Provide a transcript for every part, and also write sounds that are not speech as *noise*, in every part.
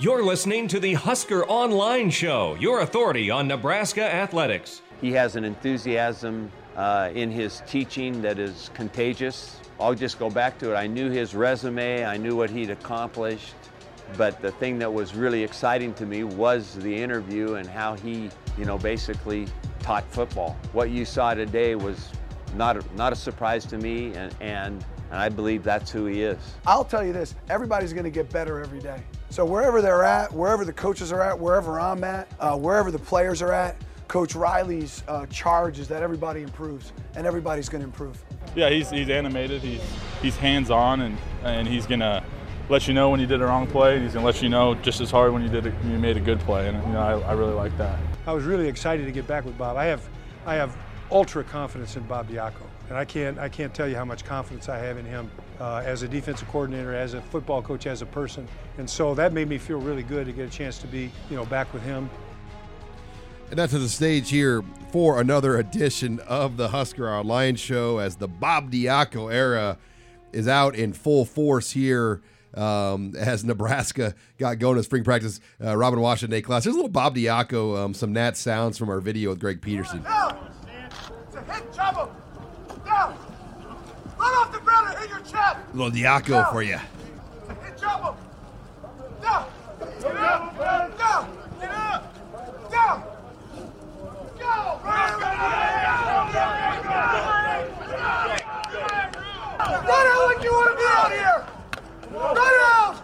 You're listening to the Husker Online Show, your authority on Nebraska athletics. He has an enthusiasm uh, in his teaching that is contagious. I'll just go back to it. I knew his resume, I knew what he'd accomplished, but the thing that was really exciting to me was the interview and how he, you know, basically taught football. What you saw today was not a, not a surprise to me, and, and and I believe that's who he is. I'll tell you this: everybody's going to get better every day. So wherever they're at, wherever the coaches are at, wherever I'm at, uh, wherever the players are at, Coach Riley's uh, charge is that everybody improves, and everybody's going to improve. Yeah, he's he's animated. He's he's hands on, and and he's gonna let you know when you did a wrong play. He's gonna let you know just as hard when you did a, you made a good play, and you know I, I really like that. I was really excited to get back with Bob. I have I have ultra confidence in Bob Diaco. And I can't, I can't tell you how much confidence I have in him uh, as a defensive coordinator, as a football coach, as a person. And so that made me feel really good to get a chance to be, you know, back with him. And that's to the stage here for another edition of the Husker Online Show as the Bob Diaco era is out in full force here um, as Nebraska got going to spring practice. Uh, Robin Washut Nate Clouse. There's a little Bob Diaco, um, some Nat sounds from our video with Greg Peterson. It's a hit trouble. Down. Run off the ground and hit your chest. A little Diaco for you. Hit trouble. Down. Get up. Down. Get up. Down. Go. Run out like you want to be out here. Run out.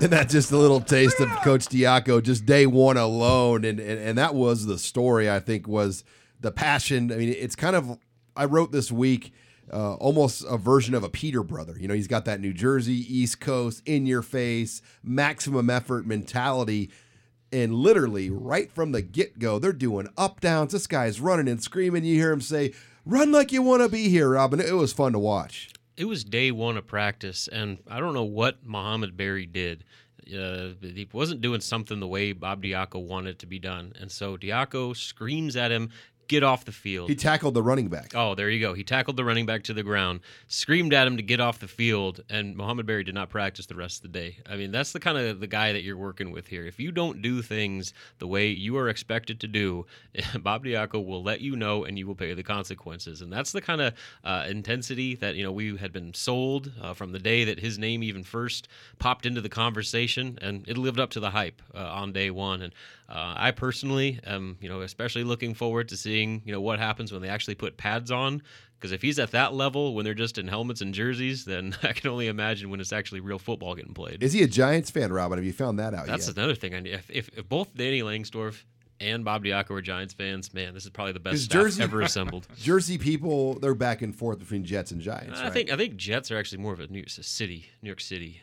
And that's just a little taste of Coach Diaco, just day one alone. And, and and that was the story, I think, was the passion. I mean, it's kind of I wrote this week uh, almost a version of a Peter brother. You know, he's got that New Jersey, East Coast, in your face, maximum effort mentality. And literally, right from the get go, they're doing up downs. This guy's running and screaming. You hear him say, Run like you want to be here, Robin. It was fun to watch. It was day one of practice, and I don't know what Mohamed Barry did. Uh, he wasn't doing something the way Bob Diaco wanted it to be done. And so Diaco screams at him, get off the field. He tackled the running back. Oh, there you go. He tackled the running back to the ground, screamed at him to get off the field, and Mohamed Barry did not practice the rest of the day. I mean, that's the kind of the guy that you're working with here. If you don't do things the way you are expected to do, *laughs* Bob Diaco will let you know, and you will pay the consequences. And that's the kind of uh, intensity that you know we had been sold uh, from the day that his name even first popped into the conversation, and it lived up to the hype uh, on day one. And uh, I personally am, you know, especially looking forward to seeing, you know, what happens when they actually put pads on. Because if he's at that level when they're just in helmets and jerseys, then *laughs* I can only imagine when it's actually real football getting played. Is he a Giants fan, Robin? Have you found that out That's yet? another thing. I need. If, if, if both Danny Langsdorf and Bob Diaco are Giants fans, man, this is probably the best Jersey- ever *laughs* assembled. Jersey people, they're back and forth between Jets and Giants. I right? think I think Jets are actually more of a New a city, New York City.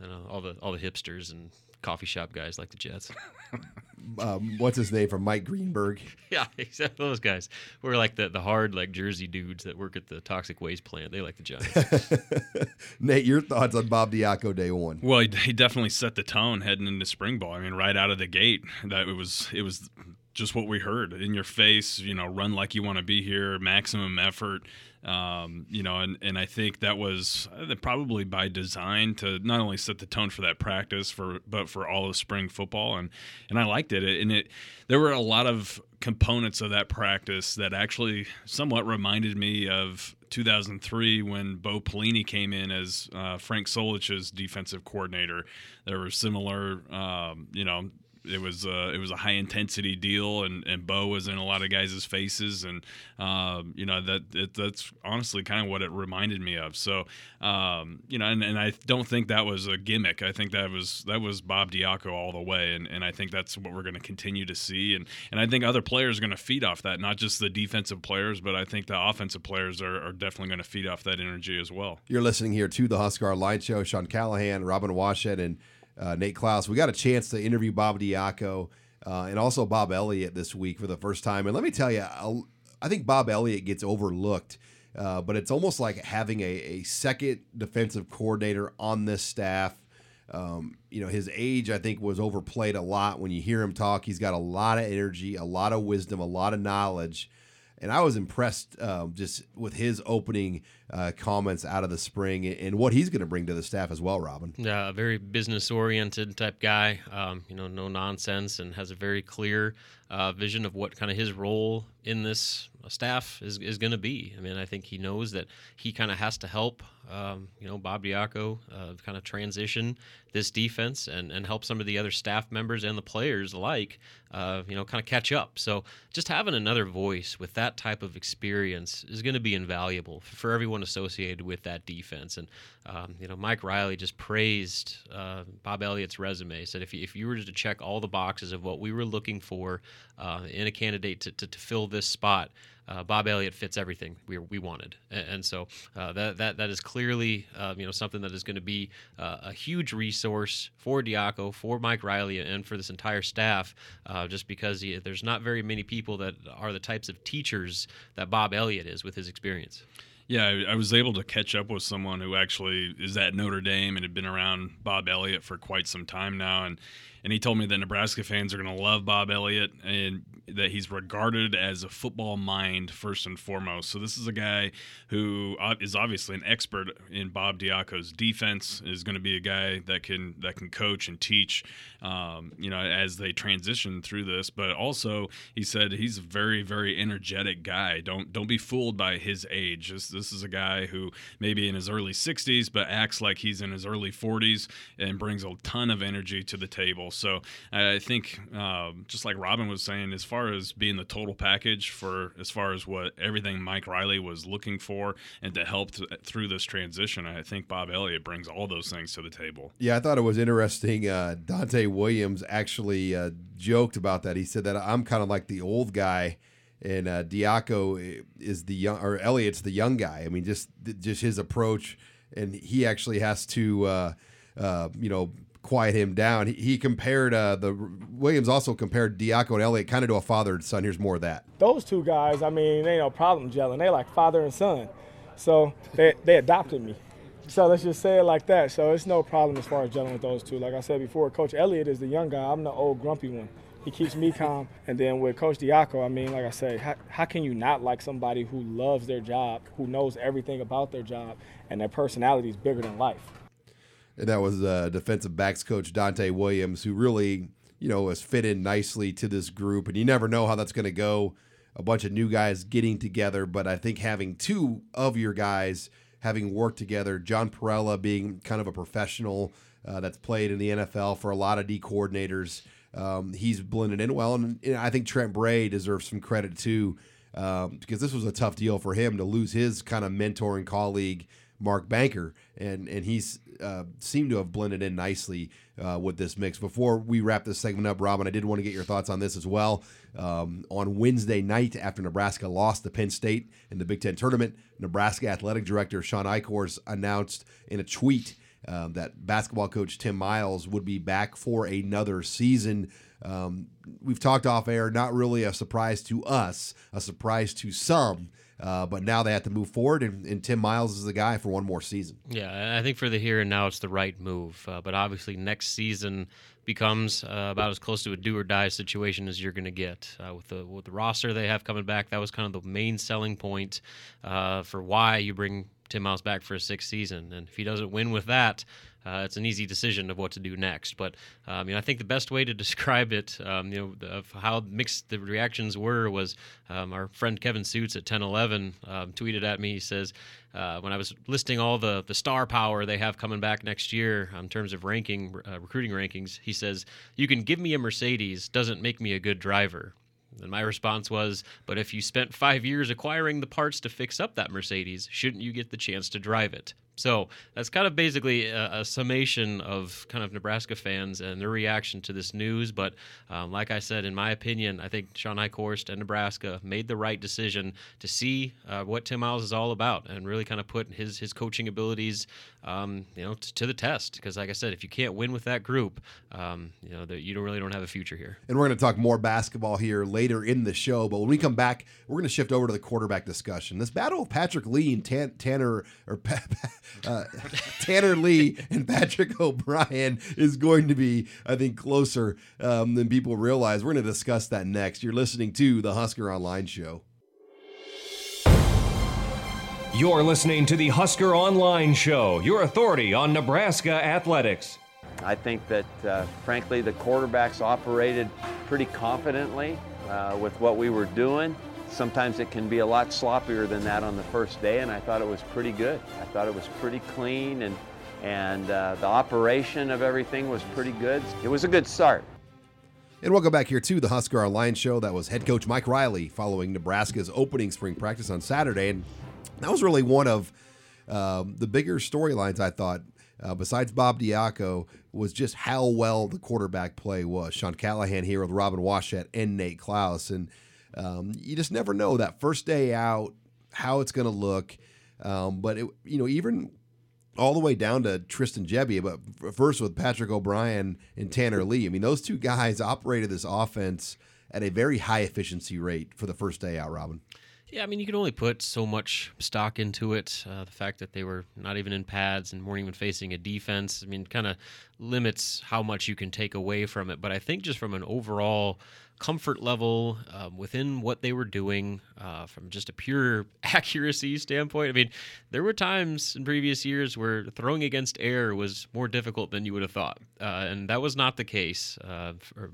You know, all the all the hipsters and coffee shop guys like the Jets. *laughs* um, what's his name from Mike Greenberg. *laughs* yeah, except those guys were like the, the hard like Jersey dudes that work at the toxic waste plant. They like the Giants. *laughs* Nate, your thoughts on Bob Diaco day one? Well, he, he definitely set the tone heading into spring ball. I mean, right out of the gate, that it was it was just what we heard in your face. You know, run like you want to be here, maximum effort. Um, you know, and, and I think that was uh, probably by design to not only set the tone for that practice for but for all of spring football and and I liked it and it there were a lot of components of that practice that actually somewhat reminded me of 2003 when Bo Pelini came in as uh, Frank Solich's defensive coordinator. There were similar, um, you know, it was uh, it was a high intensity deal, and, and Bo was in a lot of guys' faces, and um, you know that it, that's honestly kind of what it reminded me of. So um, you know, and, and I don't think that was a gimmick. I think that was that was Bob Diaco all the way, and, and I think that's what we're going to continue to see, and and I think other players are going to feed off that, not just the defensive players, but I think the offensive players are, are definitely going to feed off that energy as well. You're listening here to the Husker Line Show. Sean Callahan, Robin Washut, and uh, Nate Clouse. We got a chance to interview Bob Diaco uh, and also Bob Elliott this week for the first time. And let me tell you, I'll, I think Bob Elliott gets overlooked, uh, but it's almost like having a, a second defensive coordinator on this staff. Um, you know, his age, I think, was overplayed a lot. When you hear him talk, he's got a lot of energy, a lot of wisdom, a lot of knowledge. And I was impressed um, just with his opening uh, comments out of the spring and what he's going to bring to the staff as well, Robin. Yeah, a very business oriented type guy. Um, you know, no nonsense, and has a very clear uh, vision of what kind of his role in this staff is, is going to be. I mean, I think he knows that he kind of has to help, um, you know, Bob Diaco uh, kind of transition this defense and, and help some of the other staff members and the players alike, uh, you know, kind of catch up. So just having another voice with that type of experience is going to be invaluable for everyone associated with that defense. And, um, you know, Mike Riley just praised uh, Bob Elliott's resume, said if you, if you were to check all the boxes of what we were looking for uh, in a candidate to, to, to fill this spot, uh, Bob Elliott fits everything we, we wanted, and, so uh, that that that is clearly uh, you know something that is going to be uh, a huge resource for Diaco, for Mike Riley, and for this entire staff. Uh, just because he, there's not very many people that are the types of teachers that Bob Elliott is with his experience. Yeah, I, I was able to catch up with someone who actually is at Notre Dame and had been around Bob Elliott for quite some time now, and and he told me that Nebraska fans are going to love Bob Elliott and that he's regarded as a football mind first and foremost. So this is a guy who is obviously an expert in Bob Diaco's defense. Is going to be a guy that can that can coach and teach, um, you know, as they transition through this. But also, he said he's a very very energetic guy. Don't don't be fooled by his age. This this is a guy who maybe in his early 60s, but acts like he's in his early 40s and brings a ton of energy to the table. So I think, um, just like Robin was saying, as far as being the total package for as far as what everything Mike Riley was looking for and to help through this transition, I think Bob Elliott brings all those things to the table. Yeah, I thought it was interesting. Uh, Donte Williams actually uh, joked about that. He said that I'm kind of like the old guy and uh, Diaco is the young or Elliott's the young guy. I mean, just just his approach, and he actually has to, uh, uh, you know, quiet him down. He, he compared uh, the Williams also compared Diaco and Elliott kind of to a father and son. Here's more of that. Those two guys, I mean, they ain't no problem gelling. They like father and son. So they they adopted me. So let's just say it like that. So it's no problem as far as gelling with those two. Like I said before, Coach Elliott is the young guy. I'm the old grumpy one. He keeps me calm. And then with Coach Diaco, I mean, like I said, how, how can you not like somebody who loves their job, who knows everything about their job, and their personality is bigger than life? And that was uh, defensive backs coach Donte Williams, who really, you know, has fit in nicely to this group. And you never know how that's going to go. A bunch of new guys getting together, but I think having two of your guys having worked together, John Parrella being kind of a professional uh, that's played in the NFL for a lot of D coordinators, um, he's blended in well. And, and, I think Trent Bray deserves some credit too, um, because this was a tough deal for him to lose his kind of mentor and colleague Mark Banker, and and he's uh, seemed to have blended in nicely uh, with this mix. Before we wrap this segment up, Robin, I did want to get your thoughts on this as well. Um, on Wednesday night, after Nebraska lost to Penn State in the Big Ten tournament, Nebraska athletic director Shawn Eichorst announced in a tweet uh, that basketball coach Tim Miles would be back for another season. Um, we've talked off air, not really a surprise to us, a surprise to some. Uh, but now they have to move forward, and, and, Tim Miles is the guy for one more season. Yeah, I think for the here and now, it's the right move. Uh, but obviously, next season becomes uh, about as close to a do or die situation as you're going to get uh, with the with the roster they have coming back. That was kind of the main selling point uh, for why you bring Tim Miles back for a sixth season. And if he doesn't win with that, uh, it's an easy decision of what to do next. But um, you know, I think the best way to *laughs* describe it, um, you know, of how mixed the reactions were was um, our friend Kevin Sjuts at 1011 um, tweeted at me. He says, uh, when I was listing all the the star power they have coming back next year in terms of ranking uh, recruiting rankings, he says, "You can give me a Mercedes, doesn't make me a good driver." And my response was, but if you spent five years acquiring the parts to fix up that Mercedes, shouldn't you get the chance to drive it? So that's kind of basically a, a, summation of kind of Nebraska fans and their reaction to this news. But um, like I said, in my opinion, I think Shawn Eichorst and Nebraska made the right decision to see uh, what Tim Miles is all about and really kind of put his his coaching abilities, um, you know, t- to the test. Because like I said, if you can't win with that group, um, you know, you don't really don't have a future here. And we're going to talk more basketball here later in the show. But when we come back, we're going to shift over to the quarterback discussion. This battle of Patrick Lee and Tan- Tanner or. Uh, *laughs* Tanner Lee and Patrick O'Brien is going to be, I think, closer um, than people realize. We're going to discuss that next. You're listening to the Husker Online Show. You're listening to the Husker Online Show, your authority on Nebraska athletics. I think that, uh, frankly, the quarterbacks operated pretty confidently uh, with what we were doing. Sometimes it can be a lot sloppier than that on the first day, and I thought it was pretty good. I thought it was pretty clean, and, and uh, the operation of everything was pretty good. It was a good start. And welcome back here to the Husker Online Show. That was head coach Mike Riley following Nebraska's opening spring practice on Saturday. And that was really one of um, the bigger storylines, I thought, uh, besides Bob Diaco, was just how well the quarterback play was. Sean Callahan here with Robin Washut and Nate Clouse. And um, you just never know that first day out how it's going to look. Um, but it, you know, even all the way down to Tristan Gebbia, but first with Patrick O'Brien and Tanner Lee. I mean, those two guys operated this offense at a very high efficiency rate for the first day out, Robin. Yeah, I mean, you can only put so much stock into it. Uh, the fact that they were not even in pads and weren't even facing a defense, I mean, kind of limits how much you can take away from it. But I think just from an overall comfort level um, within what they were doing uh, from just a pure *laughs* accuracy standpoint. I mean, there were times in previous years where throwing against air was more difficult than you would have thought, uh, and that was not the case uh,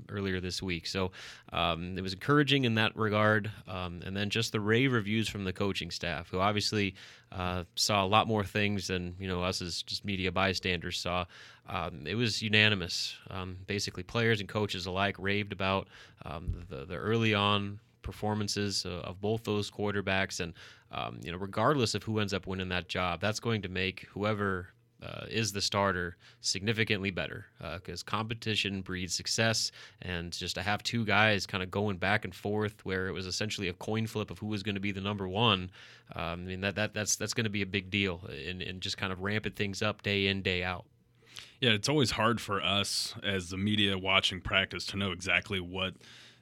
earlier this week. So um, it was encouraging in that regard. Um, and then just the rave reviews from the coaching staff, who obviously uh, saw a lot more things than you know us as just media bystanders saw. Um, it was unanimous. Um, basically, players and coaches alike raved about um, the, the early on performances uh, of both those quarterbacks, and um, you know, regardless of who ends up winning that job, that's going to make whoever uh, is the starter significantly better because uh, competition breeds success. And just to have two guys kind of going back and forth, where it was essentially a coin flip of who was going to be the number one, um, I mean that, that that's that's going to be a big deal, and, and just kind of ramping things up day in day out. Yeah, it's always hard for us as the media watching practice to know exactly what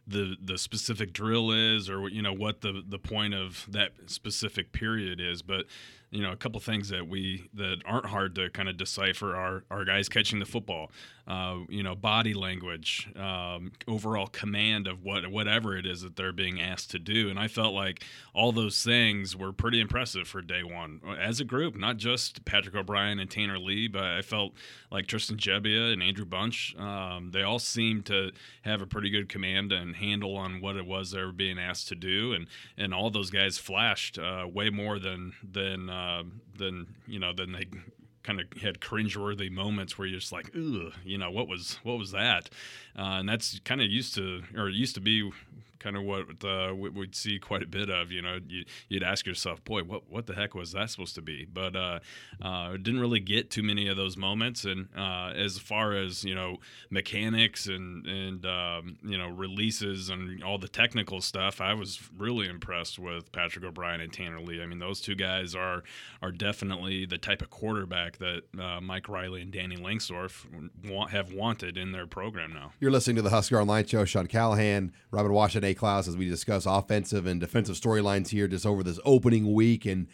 the the specific drill is or you know what the the point of that specific period is. But you know a couple things that we that aren't hard to kind of decipher are our guys catching the football uh, you know body language um, overall command of what whatever it is that they're being asked to do. And i felt like all those things were pretty impressive for day one. As a group not just patrick o'brien and tanner lee but i felt like tristan gebbia and andrew bunch um, they all seemed to have a pretty good command and handle on what it was they were being asked to do. And and all those guys flashed uh, way more than than uh, than you know then they kind of had cringeworthy moments where you're just like, ugh, you know, what was what was that? Uh, and that's kind of used to, or used to be kind of what uh, we'd see quite a bit of. You know, you, would ask yourself, boy, what what the heck was that supposed to be? But uh, uh, didn't really get too many of those moments. And uh, as far as you know, mechanics and and um, you know releases and all the technical stuff, I was really impressed with Patrick O'Brien and Tanner Lee. I mean, those two guys are are definitely the type of quarterback that uh, Mike Riley and Danny Langsdorf want, have wanted in their program now. You're listening to the Husker Online Show. Sean Callahan, Robin Clouse as we discuss offensive and defensive storylines here just over this opening week. And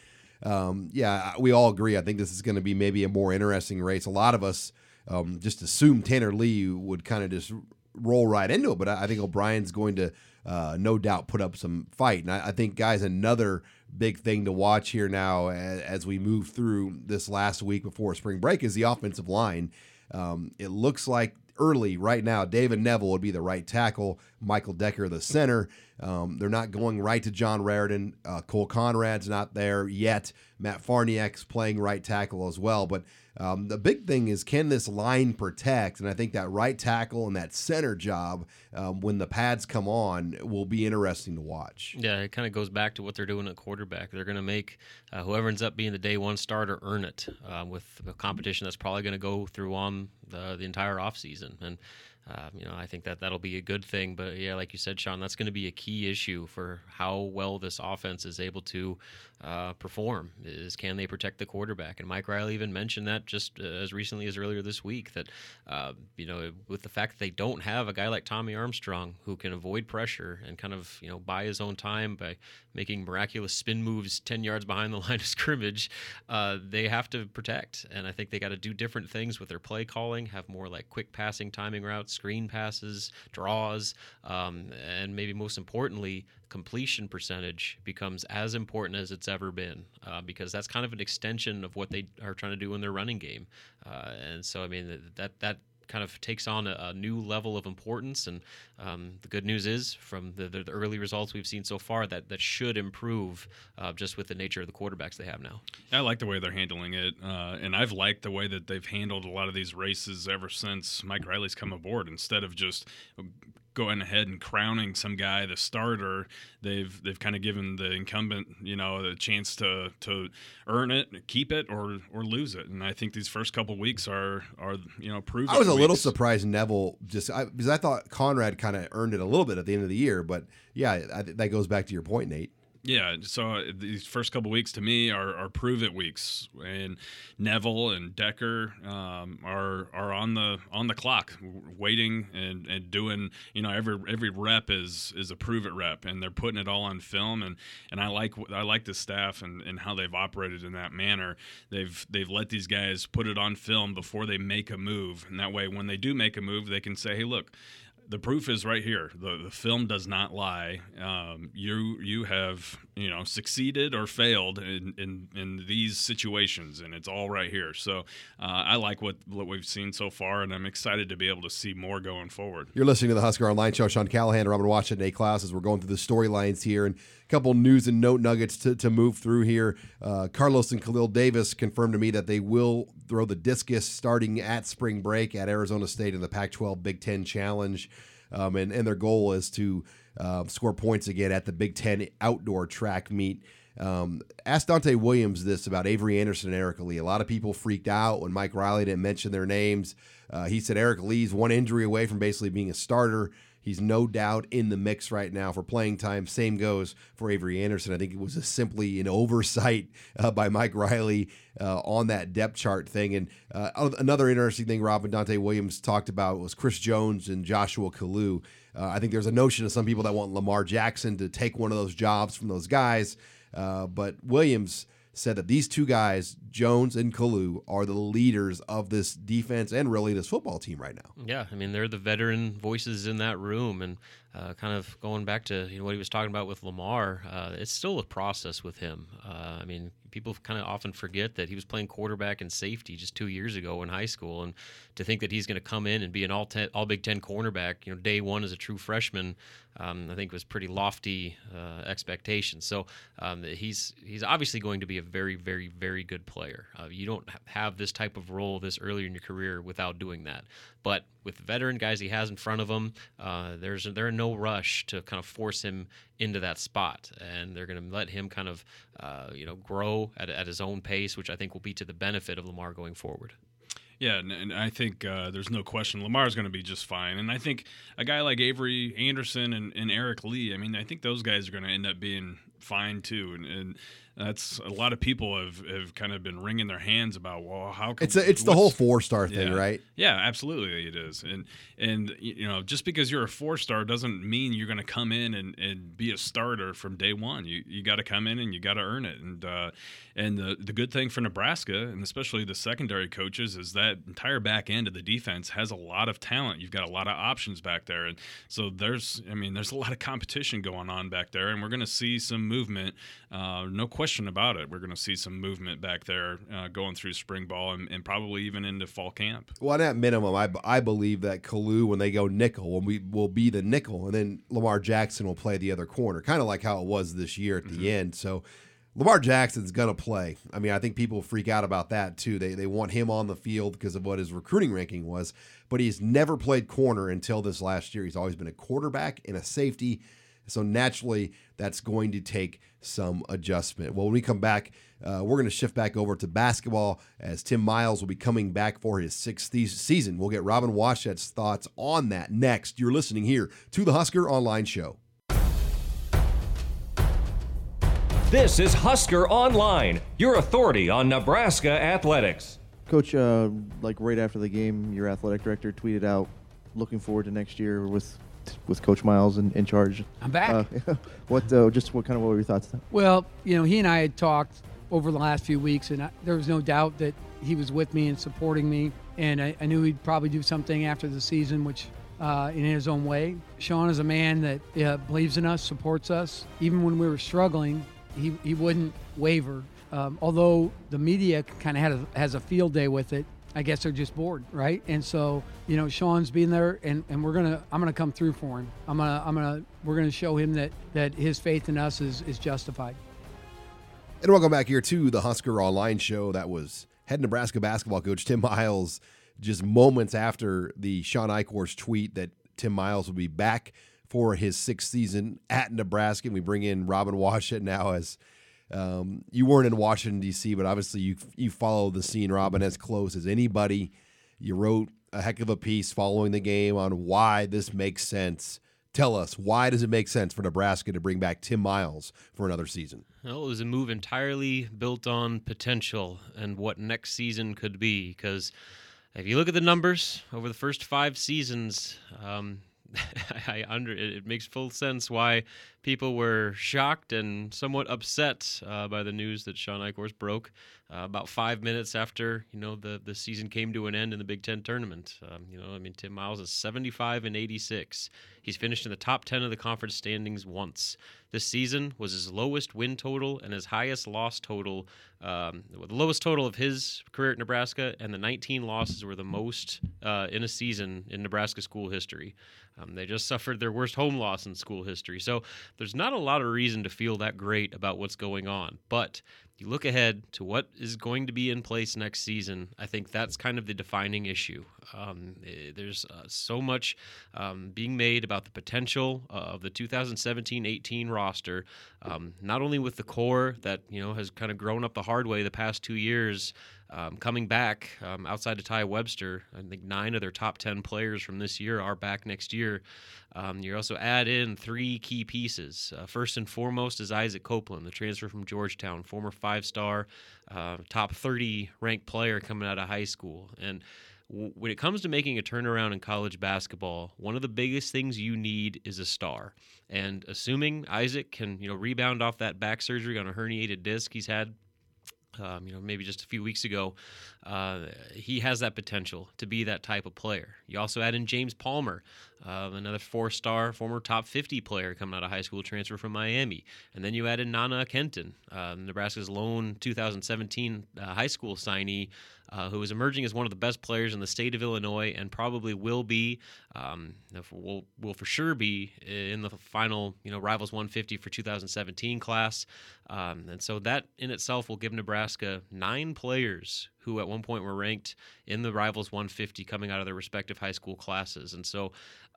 um, yeah, we all agree. I think this is going to be maybe a more interesting race. A lot of us um, just assume Tanner Lee would kind of just roll right into it, but I, think O'Brien's going to uh, no doubt put up some fight. And I, I, think, guys, another big thing to watch here now as, as, we move through this last week before spring break is the offensive line. Um, it looks like early right now, David Knevel would be the right tackle, Michael Decker the center. Um, they're not going right to John Raridon. Uh, Cole Conrad's not there yet. Matt Farniok's playing right tackle as well. But um, the big thing is can this line protect? And I think that right tackle and that center job, um, when the pads come on, will be interesting to watch. Yeah, it kind of goes back to what they're doing at quarterback. They're going to make uh, whoever ends up being the day one starter earn it uh, with a competition that's probably going to go through on the, the entire offseason. And uh, you know, I think that that'll be a good thing. But yeah, like you said, Sean, that's going to be a key issue for how well this offense is able to uh, perform. Is can they protect the quarterback? And Mike Riley even mentioned that just uh, as recently as earlier this week. That uh, you know, with the fact that they don't have a guy like Tommy Armstrong who can avoid pressure and kind of you know buy his own time by making miraculous spin moves ten yards behind the *laughs* line of scrimmage, uh, they have to protect. And I think they got to do different things with their play calling. Have more like quick passing timing routes screen passes, draws, um, and maybe most importantly, completion percentage becomes as important as it's ever been uh, because that's kind of an extension of what they are trying to do in their running game. Uh, and so, I mean, that that kind of takes on a, a new level of importance. And um, the good news is, from the, the, early results we've seen so far, that that should improve uh, just with the nature of the quarterbacks they have now. I like the way they're handling it, uh, and I've liked the way that they've handled a lot of these races ever since Mike Riley's come aboard. Instead of just going ahead and crowning some guy the starter. They've they've kind of given the incumbent, you know, the chance to to earn it, keep it, or or lose it. And I think these first couple weeks are are you know prove. I was a little surprised Knevel just I, because I thought Conrad kind of earned it a little bit at the end of the year, but yeah, I, that goes back to your point, Nate. Yeah, so uh, these first couple weeks to me are, are prove it weeks, and Knevel and Decker um, are are on the on the clock, waiting and, and doing you know every every rep is is a prove it rep, and they're putting it all on film, and, and I like I like the staff and, and how they've operated in that manner. They've they've let these guys put it on film before they make a move, and that way when they do make a move, they can say, hey, look the proof is right here. The, the film does not lie. Um, you you have you know succeeded or failed in, in, in these situations, and it's all right here. So uh, I like what what we've seen so far, and I'm excited to be able to see more going forward. You're listening to the Husker Online Show. Sean Callahan, Robin Washut, Nate Clouse as we're going through the storylines here, and a couple news and note nuggets to, to move through here. Uh, Carlos and Khalil Davis confirmed to me that they will throw the discus starting at spring break at Arizona State in the Pac-12 Big Ten Challenge um, and and their goal is to uh, score points again at the Big Ten outdoor track meet. Um, ask Donte Williams this about Avery Anderson and Eric Lee. A lot of people freaked out when Mike Riley didn't mention their names. Uh, he said Eric Lee's one injury away from basically being a starter. He's no doubt in the mix right now for playing time. Same goes for Avery Anderson. I think it was simply an oversight uh, by Mike Riley uh, on that depth chart thing. And uh, another interesting thing Robin Donte Williams talked about was Chris Jones and Joshua Kalu. Uh, I think there's a notion of some people that want Lamar Jackson to take one of those jobs from those guys. Uh, but Williams said that these two guys, Jones and Kalu, are the leaders of this defense and really this football team right now. Yeah, I mean they're the veteran voices in that room, and uh, kind of going back to you know, what he was talking about with Lamar, uh, it's still a process with him. Uh, I mean, people kind of often forget that he was playing quarterback and safety just two years ago in high school, and to think that he's going to come in and be an all ten, all Big Ten cornerback, you know, day one as a true freshman, um, I think was pretty lofty uh, expectations. So um, he's he's obviously going to be a very very very good player. Uh, you don't have this type of role this early in your career without doing that. But with the veteran guys he has in front of him, uh, there's there are in no rush to kind of force him into that spot, and they're going to let him kind of uh, you know grow at, at his own pace, which I think will be to the benefit of Lamar going forward. Yeah, and, and I think uh, there's no question Lamar's going to be just fine. And I think a guy like Avery Anderson and, and Eric Lee, I mean, I think those guys are going to end up being fine too. And, and that's a lot of people have, have kind of been wringing their hands about well how it's a, it's the whole four star thing yeah, right? Yeah absolutely it is. And and you know just because you're a four star doesn't mean you're going to come in and, and be a starter from day one. You you got to come in and you got to earn it. And uh, and the the good thing for Nebraska and especially the secondary coaches is that entire back end of the defense has a lot of talent. You've got a lot of options back there. And so there's I mean there's a lot of competition going on back there. And we're going to see some movement uh, no question question about it. We're going to see some movement back there uh, going through spring ball and, and, probably even into fall camp. Well, at minimum, I, I believe that Kalu, when they go nickel, when we will be the nickel, and then Lamar Jackson will play the other corner, kind of like how it was this year at the mm-hmm. end. So Lamar Jackson's going to play. I mean, I think people freak out about that too. They, they want him on the field because of what his recruiting ranking was, but he's never played corner until this last year. He's always been a quarterback and a safety. So naturally, that's going to take some adjustment. Well, when we come back, uh, we're going to shift back over to basketball as Tim Miles will be coming back for his sixth season. We'll get Robin Washut's thoughts on that next. You're listening here to the Husker Online Show. This is Husker Online, your authority on Nebraska athletics. Coach, uh, like right after the game, your athletic director tweeted out, looking forward to next year with with Coach Miles in, in charge. I'm back. Uh, *laughs* what uh, just what kind of what were your thoughts? Well, you know, he and I had talked over the last few weeks, and I, there was no doubt that he was with me and supporting me, and I, I, knew he'd probably do something after the season, which uh, in his own way. Sean is a man that uh, believes in us, supports us. Even when we were struggling, he, he wouldn't waver. Um, although the media kind of has a field day with it, I guess they're just bored, right? And so, you know, Sean's being there, and, and we're gonna I'm gonna come through for him. I'm gonna I'm gonna we're gonna show him that that his faith in us is is justified. And welcome back here to the Husker Online Show. That was head Nebraska basketball coach Tim Miles just moments after the Shawn Eichorst tweet that Tim Miles will be back for his sixth season at Nebraska. And we bring in Robin Washut now as um, you weren't in Washington D.C., but obviously you you follow the scene, Robin, as close as anybody. You wrote a heck of a piece following the game on why this makes sense. Tell us why does it make sense for Nebraska to bring back Tim Miles for another season? Well, it was a move entirely built on potential and what next season could be. Because if you look at the numbers over the first five seasons, um, *laughs* I under it makes full sense why people were shocked and somewhat upset uh, by the news that Shawn Eichorst broke uh, about five minutes after you know the the season came to an end in the Big Ten tournament. Um, you know, I mean, Tim Miles is 75 and 86. He's finished in the top 10 of the conference standings once. This season was his lowest win total and his highest loss total. Um, the lowest total of his career at Nebraska, and the 19 losses were the most uh, in a season in Nebraska school history. Um, they just suffered their worst home loss in school history. So there's not a lot of reason to feel that great about what's going on. But you look ahead to what is going to be in place next season, I think that's kind of the defining issue. Um, eh, there's uh, so much um, being made about the potential uh, of the 2017-18 roster, um, not only with the core that you know has kind of grown up the hard way the past two years. Um, coming back um, outside of Ty Webster, I think nine of their top 10 players from this year are back next year. Um, you also add in three key pieces. Uh, first and foremost is Isaac Copeland, the transfer from Georgetown, former five star, uh, top 30 ranked player coming out of high school. And when it comes to making a turnaround in college basketball, one of the biggest things you need is a star. And assuming Isaac can, you know, rebound off that back surgery on a herniated disc he's had um, you know, maybe just a few weeks ago, uh, he has that potential to be that type of player. You also add in James Palmer, uh, another four-star former top 50 player coming out of high school transfer from Miami, and then you add in Nana Akenten, uh, Nebraska's lone 2017 uh, high school signee, uh, who is emerging as one of the best players in the state of Illinois and probably will be, um, will, will for sure be in the final, you know, Rivals 150 for 2017 class. Um, and so that in itself will give Nebraska nine players who at one point were ranked in the Rivals 150 coming out of their respective high school classes. And so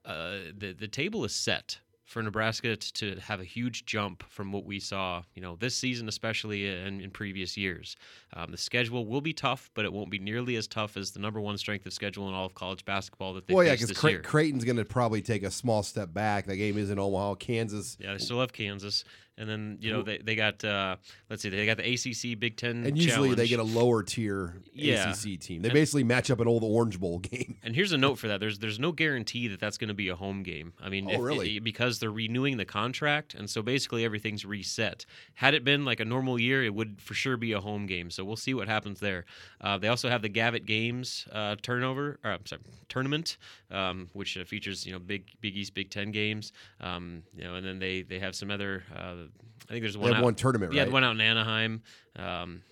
uh, the the table is set for Nebraska to, to, have a huge jump from what we saw, you know, this season, especially in, in previous years. Um, the schedule will be tough, but it won't be nearly as tough as the number one strength of schedule in all of college basketball that they well, yeah, because Cray- Creighton's going to probably take a small step back. The game is in Omaha, Kansas. Yeah, they still have Kansas. And then you know they, they got uh, let's see they got the ACC Big Ten and usually challenge. they get a lower tier Yeah. ACC team. They And- basically match up an old Orange Bowl *laughs* game. And here's a note for that: there's there's no guarantee that that's going to be a home game. I mean, Oh, really? because they're renewing the contract, and so basically everything's reset. Had it been like a normal year, it would for sure be a home game. So we'll see what happens there. Uh, they also have the Gavitt Games uh, turnover, or, I'm sorry, tournament, um, which uh, features you know big Big East, Big Ten games. Um, you know, and then they they have some other. I think there's one. have out, one tournament, Yeah, right? one out in Anaheim. Um,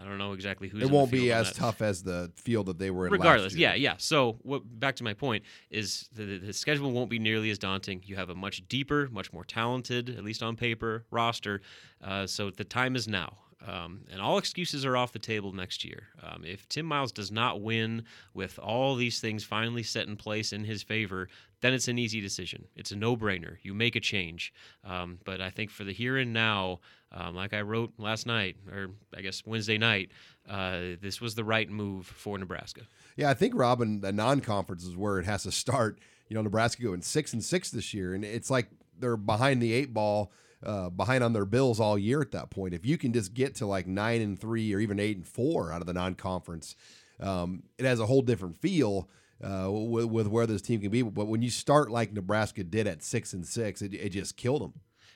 I don't know exactly who's. It won't be as tough as the field that they were in. regardless yeah yeah so what back to my point is the, the, the schedule won't be nearly as daunting you have a much deeper much more talented at least on paper roster uh, so the time is now um, and all excuses are off the table next year. Um, if Tim Miles does not win with all these things finally set in place in his favor, then it's an easy decision. It's a no brainer. You make a change. Um, but I think for the here and now, um, like I wrote last night, or I guess Wednesday night, uh, this was the right move for Nebraska. Yeah, I think Robin, the non-conference is where it has to start. You know, Nebraska going six and six this year, and it's like they're behind the eight ball, uh, behind on their bills all year at that point. If you can just get to like nine and three or even eight and four out of the non-conference, um, it has a whole different feel. Uh, with, with where this team can be, but when you start like Nebraska did at six and six, it, it just killed them.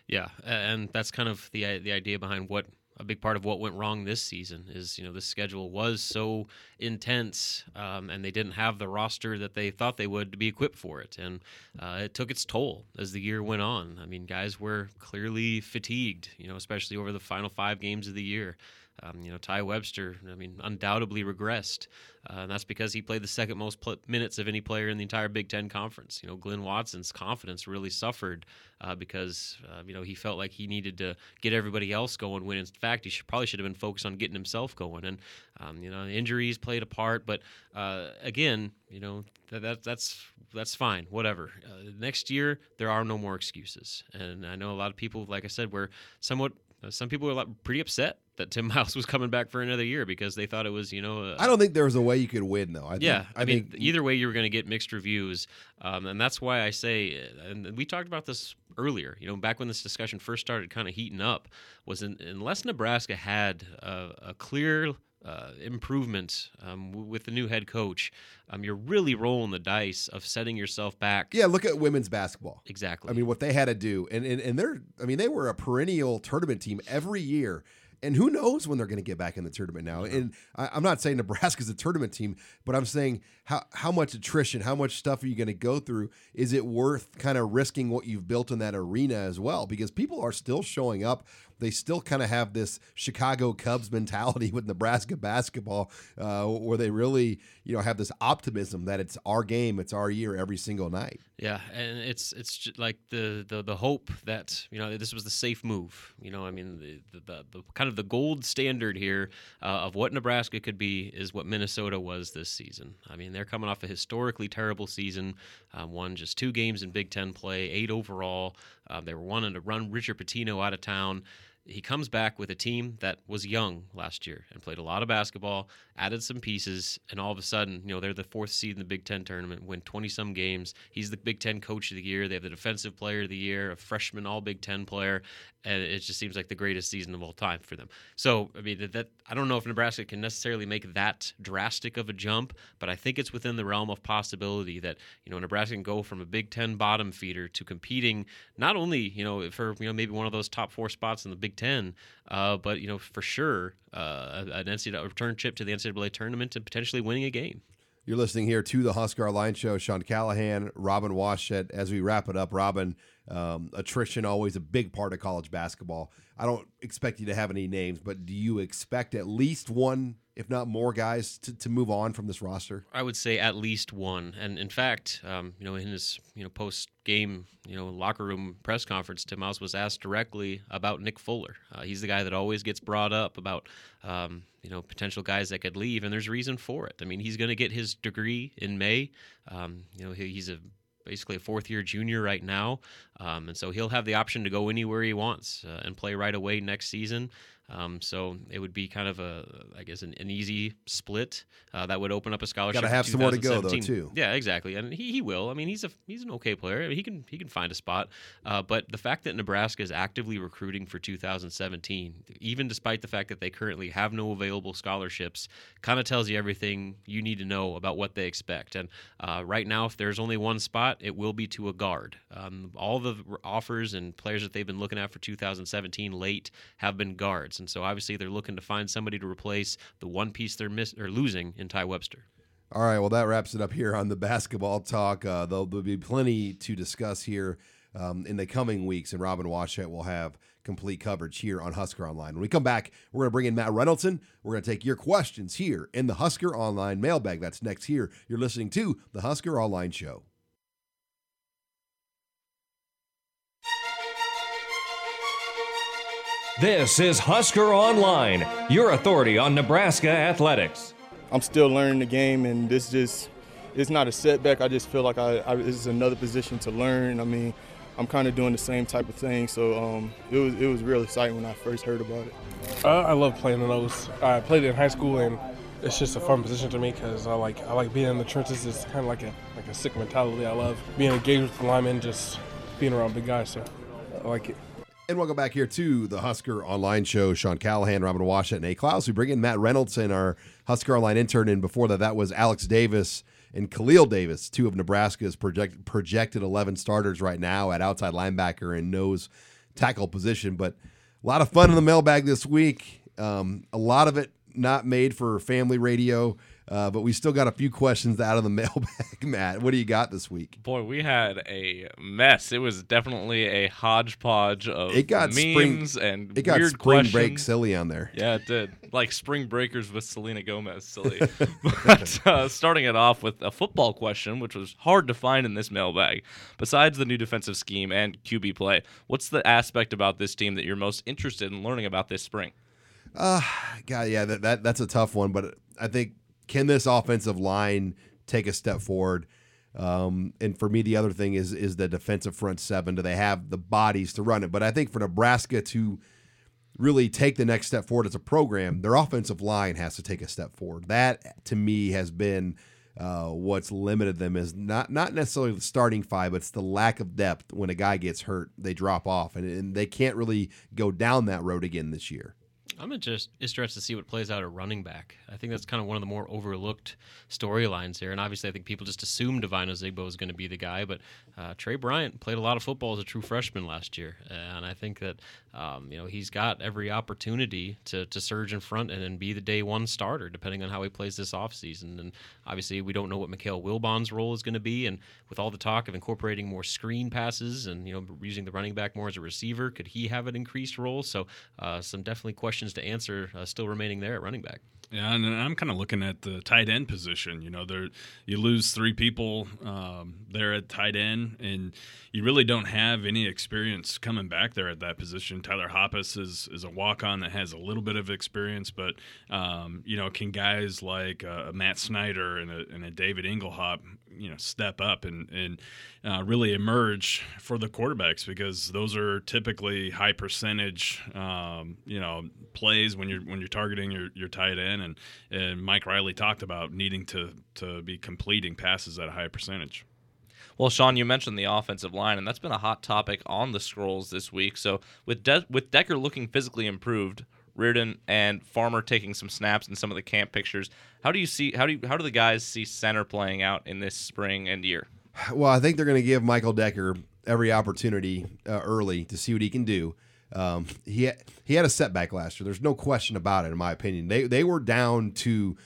Yeah, and that's kind of the the idea behind what a big part of what went wrong this season. Is you know the schedule was so intense, um, and they didn't have the roster that they thought they would to be equipped for it, and uh, it took its toll as the year went on. I mean, guys were clearly fatigued, you know, especially over the final five games of the year. Um, you know, Ty Webster, I mean, undoubtedly regressed. Uh, and that's because he played the second most pl- minutes of any player in the entire Big Ten Conference. You know, Glynn Watson's confidence really suffered uh, because, uh, you know, he felt like he needed to get everybody else going when, in fact, he should, probably should have been focused on getting himself going. And, um, you know, injuries played a part. But, uh, again, you know, that, that, that's that's fine, whatever. Uh, next year, there are no more excuses. And I know a lot of people, like I said, were somewhat uh, some people were pretty upset that Tim *laughs* Miles was coming back for another year because they thought it was, you know. Uh, I don't think there was a way you could win, though. I yeah, think, I, I mean, think either way, you were going to get mixed reviews, um, and that's why I say, uh, and we talked about this earlier. You know, back when this discussion first started, kind of heating up, was in, unless Nebraska had a, a clear uh, improvement um, w- with the new head coach, um, you're really rolling the dice of setting yourself back. Yeah, look at women's basketball. Exactly. I mean, what they had to do, and and, and they're, I mean, they were a perennial tournament team every year. And who knows when they're going to get back in the tournament now? And I, I'm not saying Nebraska's a tournament team, but I'm saying how how much attrition, how much stuff are you going to go through? Is it worth kind of risking what you've built in that arena as well? Because people are still showing up. They still kind of have this Chicago Cubs mentality *laughs* with Nebraska basketball, uh, where they really, you know, have this optimism that it's our game, it's our year every single night. Yeah, and it's it's like the, the the hope that you know this was the safe move. You know, I mean the the, the, the kind of the gold standard here uh, of what Nebraska could be is what Minnesota was this season. I mean they're coming off a historically terrible season, um, won just two games in Big Ten play, eight overall. Um, they were wanting to run Richard Pitino out of town he comes back with a team that was young last year and played a lot of basketball, added some pieces, and all of a sudden, you know, they're the fourth seed in the Big Ten tournament, win 20 some games. He's the Big Ten coach of the year. They have the defensive player of the year, a freshman all Big Ten player, and it just seems like the greatest season of all time for them. So, I mean, that, that I don't know if Nebraska can necessarily make that drastic of a jump, but I think it's within the realm of possibility that, you know, Nebraska can go from a Big Ten bottom feeder to competing not only, you know, for, you know, maybe one of those top four spots in the Big Ten, uh, but, you know, for sure, uh, an NCAA return trip to the NCAA tournament and potentially winning a game. You're listening here to the Husker Line Show. Sean Callahan, Robin Washut. As we wrap it up, Robin, um, attrition always a big part of college basketball. I don't expect you to have any names, but do you expect at least one, if not more, guys to, to move on from this roster? I would say at least one. And in fact, um, you know, in his you know post game you know locker room press conference, Tim Miles was asked directly about Nick Fuller. Uh, he's the guy that always gets brought up about um, you know potential guys that could leave, and there's reason for it. I mean, he's going to get his degree in May. Um, you know, he, he's a basically a fourth year junior right now. Um, and so he'll have the option to go anywhere he wants uh, and play right away next season. Um, so it would be kind of a, I guess, an, an easy split uh, that would open up a scholarship. Got to have some more to go though too. Yeah, exactly, and he, he will. I mean, he's a he's an okay player. I mean, he can he can find a spot. Uh, but the fact that Nebraska is actively recruiting for 2017, even despite the fact that they currently have no available scholarships, kind of tells you everything you need to know about what they expect. And uh, right now, if there's only one spot, it will be to a guard. Um, all the offers and players that they've been looking at for 2017 late have been guards, and so obviously they're looking to find somebody to replace the one piece they're miss or losing in Ty Webster. All right, well, that wraps it up here on the basketball talk. Uh, there'll, be plenty to discuss here um, in the coming weeks, and Robin Washut will have complete coverage here on Husker Online. When we come back, we're going to bring in Matt Reynoldson. We're going to take your questions here in the Husker Online mailbag. That's next here. You're listening to the Husker Online Show. This is Husker Online, your authority on Nebraska athletics. I'm still learning the game, and this just it's not a setback. I just feel like I, I this is another position to learn. I mean, I'm kind of doing the same type of thing, so um, it was it was real exciting when I first heard about it. Uh, I love playing the nose. I played it in high school, and it's just a fun position to me because I like I like being in the trenches. It's kind of like a like a sick mentality. I love being engaged with the linemen, just being around big guys. So I like it. And welcome back here to the Husker Online Show. Sean Callahan, Robin Washut, and A. Clouse. We bring in Matt Reynolds and our Husker Online intern, and before that, that was Alex Davis and Khalil Davis, two of Nebraska's project, projected 11 starters right now at outside linebacker and nose tackle position. But A lot of fun in the mailbag this week. Um, a lot of it not made for family radio. Uh, but we still got a few questions out of the *laughs* mailbag, Matt. What do you got this week? Boy, we had a mess. It was definitely a hodgepodge of It got memes spring and it got weird spring questions. break silly on there. Yeah, it did. Like spring breakers with Selena Gomez, silly. *laughs* but uh, starting it off with a football question, which was hard to find in this mailbag. Besides the new defensive scheme and QB play, what's the aspect about this team that you're most interested in learning about this spring? Uh, God, yeah, that, that that's a tough one. But I think can this offensive line take a step forward? Um, and for me, the other thing is is the defensive front seven. Do they have the bodies to run it? But I think for Nebraska to really take the next step forward as a program, their offensive line has to take a step forward. That to me has been uh, what's limited them is not not necessarily the starting five, but it's the lack of depth. When a guy gets hurt, they drop off, and, and they can't really go down that road again this year. I'm just interested to see what plays out at running back. I think that's kind of one of the more overlooked storylines here. And obviously, I think people just assume Divine Ozigbo is going to be the guy. But uh, Trey Bryant played a lot of football as a true freshman last year, and I think that um, you know he's got every opportunity to, to surge in front and, and be the day one starter, depending on how he plays this offseason. And obviously, we don't know what Mikale Wilbon's role is going to be. And with all the talk of incorporating more screen passes and you know using the running back more as a receiver, could he have an increased role? So uh, some definitely questions to answer uh, still remaining there at running back. Yeah, and I'm kind of looking at the tight end position. You know, there you lose three people um, there at tight end, and you really don't have any experience coming back there at that position. Tyler Hoppes is is a walk on that has a little bit of experience, but um, you know, can guys like uh, Matt Snyder and a, and a David Engelhaupt, you know, step up and and uh, really emerge for the quarterbacks because those are typically high percentage, um, you know, plays when you're when you're targeting your, your tight end and and Mike Riley talked about needing to to be completing passes at a high percentage. Well, Sean, you mentioned the offensive line, and that's been a hot topic on the scrolls this week. So with De- with Decker looking physically improved, Raridon and Farmer taking some snaps in some of the camp pictures, how do you see how do you, how do the guys see center playing out in this spring and year? Well, I think they're going to give Michael Decker every opportunity uh, early to see what he can do. Um, he had, he had a setback last year. There's no question about it, in my opinion. They they were down to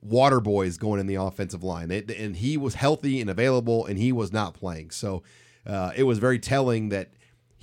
water boys going in the offensive line, they, and he was healthy and available, and he was not playing. So uh, it was very telling that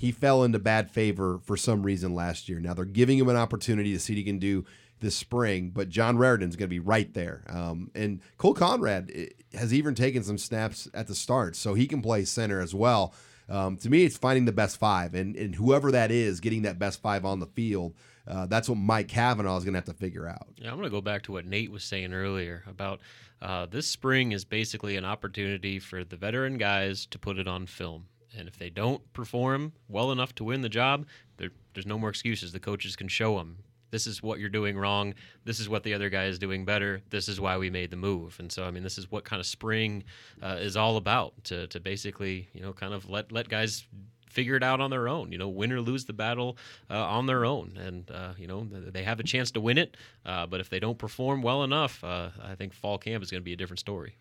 he fell into bad favor for some reason last year. Now they're giving him an opportunity to see what he can do this spring, but John Raridon's going to be right there. Um, and Cole Conrad eh, has even taken some snaps at the start, so he can play center as well. Um, to me, it's finding the best five, and, and whoever that is, getting that best five on the field. Uh, that's what Mike Cavanaugh is going to have to figure out. Yeah, I'm going to go back to what Nate was saying earlier about uh, this spring is basically an opportunity for the veteran guys to put it on film. And if they don't perform well enough to win the job, there, there's no more excuses. The coaches can show them this is what you're doing wrong. This is what the other guy is doing better. This is why we made the move. And so, I mean, this is what kind of spring uh, is all about to, to basically, you know, kind of let, let guys figure it out on their own. You know, win or lose the battle uh, on their own, and uh, you know they have a chance to win it. Uh, but if they don't perform well enough, uh, I think fall camp is going to be a different story.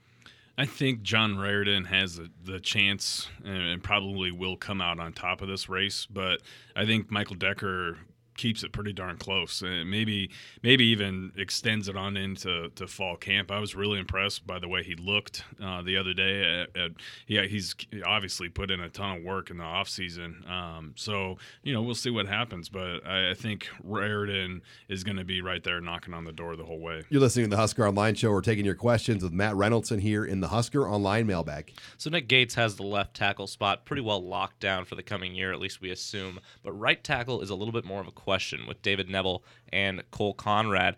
I think John Raridon has the, the chance and probably will come out on top of this race, but I think Michael Decker keeps it pretty darn close and maybe maybe even extends it on into to fall camp. I was really impressed by the way he looked uh, the other day. At, at, yeah, he's obviously put in a ton of work in the off season. Um, so you know we'll see what happens, but I, I think Raridon is going to be right there knocking on the door the whole way. You're listening to the Husker Online Show. We're taking your questions with Matt Reynoldson here in the Husker Online mailbag. So Nick Gates has the left tackle spot pretty well locked down for the coming year, at least we assume. But right tackle is a little bit more of a question with David Knevel and Cole Conrad.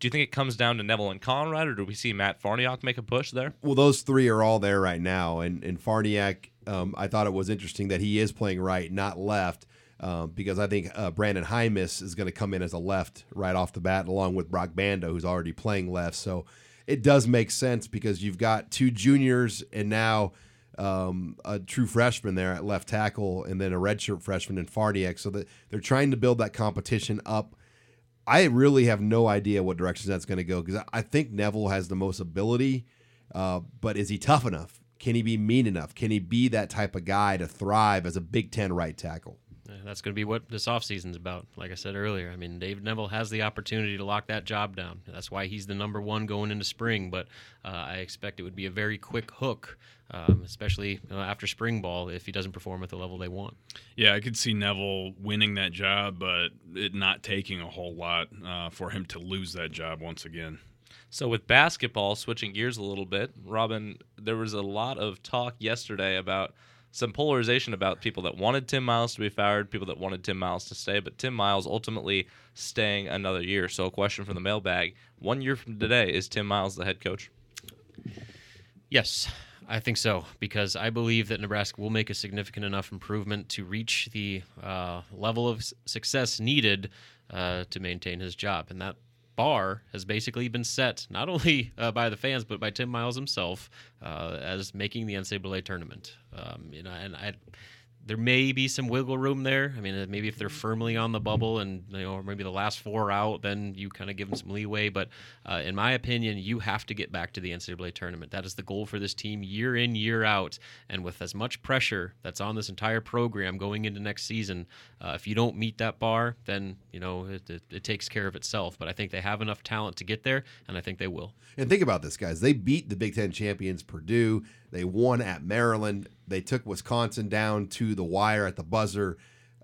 Do you think it comes down to Knevel and Conrad, or do we see Matt Farniok make a push there? Well, those three are all there right now, and and Farniok, um, I thought it was interesting that he is playing right, not left, um, because I think uh, Brenden Jaimes is going to come in as a left right off the bat, along with Broc Bando, who's already playing left. So it does make sense because you've got two juniors and now um, a true freshman there at left tackle, and then a redshirt freshman in Farniok. So that they're trying to build that competition up. I really have no idea what direction that's going to go because I think Knevel has the most ability, uh, but is he tough enough? Can he be mean enough? Can he be that type of guy to thrive as a Big Ten right tackle? Yeah, That's going to be what this offseason's about. Like I said earlier, I mean, Dave Knevel has the opportunity to lock that job down. That's why he's the number one going into spring. But uh, I expect it would be a very quick hook, um, especially uh, after spring ball, if he doesn't perform at the level they want. Yeah, I could see Knevel winning that job, but it not taking a whole lot uh, for him to lose that job once again. So with basketball, switching gears a little bit, Robin, there was a lot of talk yesterday about some polarization about people that wanted Tim Miles to be fired, people that wanted Tim Miles to stay, but Tim Miles ultimately staying another year. So a question from the mailbag: One year from today, is Tim Miles the head coach? Yes, I think so because I believe that Nebraska will make a significant enough improvement to reach the uh, level of success needed uh, to maintain his job, and that bar has basically been set not only uh, by the fans but by Tim Miles himself uh, as making the NCAA tournament. Um, you know, and I. There may be some wiggle room there. I mean, uh, maybe if they're firmly on the bubble and you know, maybe the last four out, then you kind of give them some leeway. But uh, in my opinion, you have to get back to the NCAA tournament. That is the goal for this team year in, year out. And with as much pressure that's on this entire program going into next season, uh, if you don't meet that bar, then you know it, it, it takes care of itself. But I think they have enough talent to get there, and I think they will. And think about this, guys. They beat the Big Ten champions, Purdue. They won at Maryland. They took Wisconsin down to the wire at the buzzer,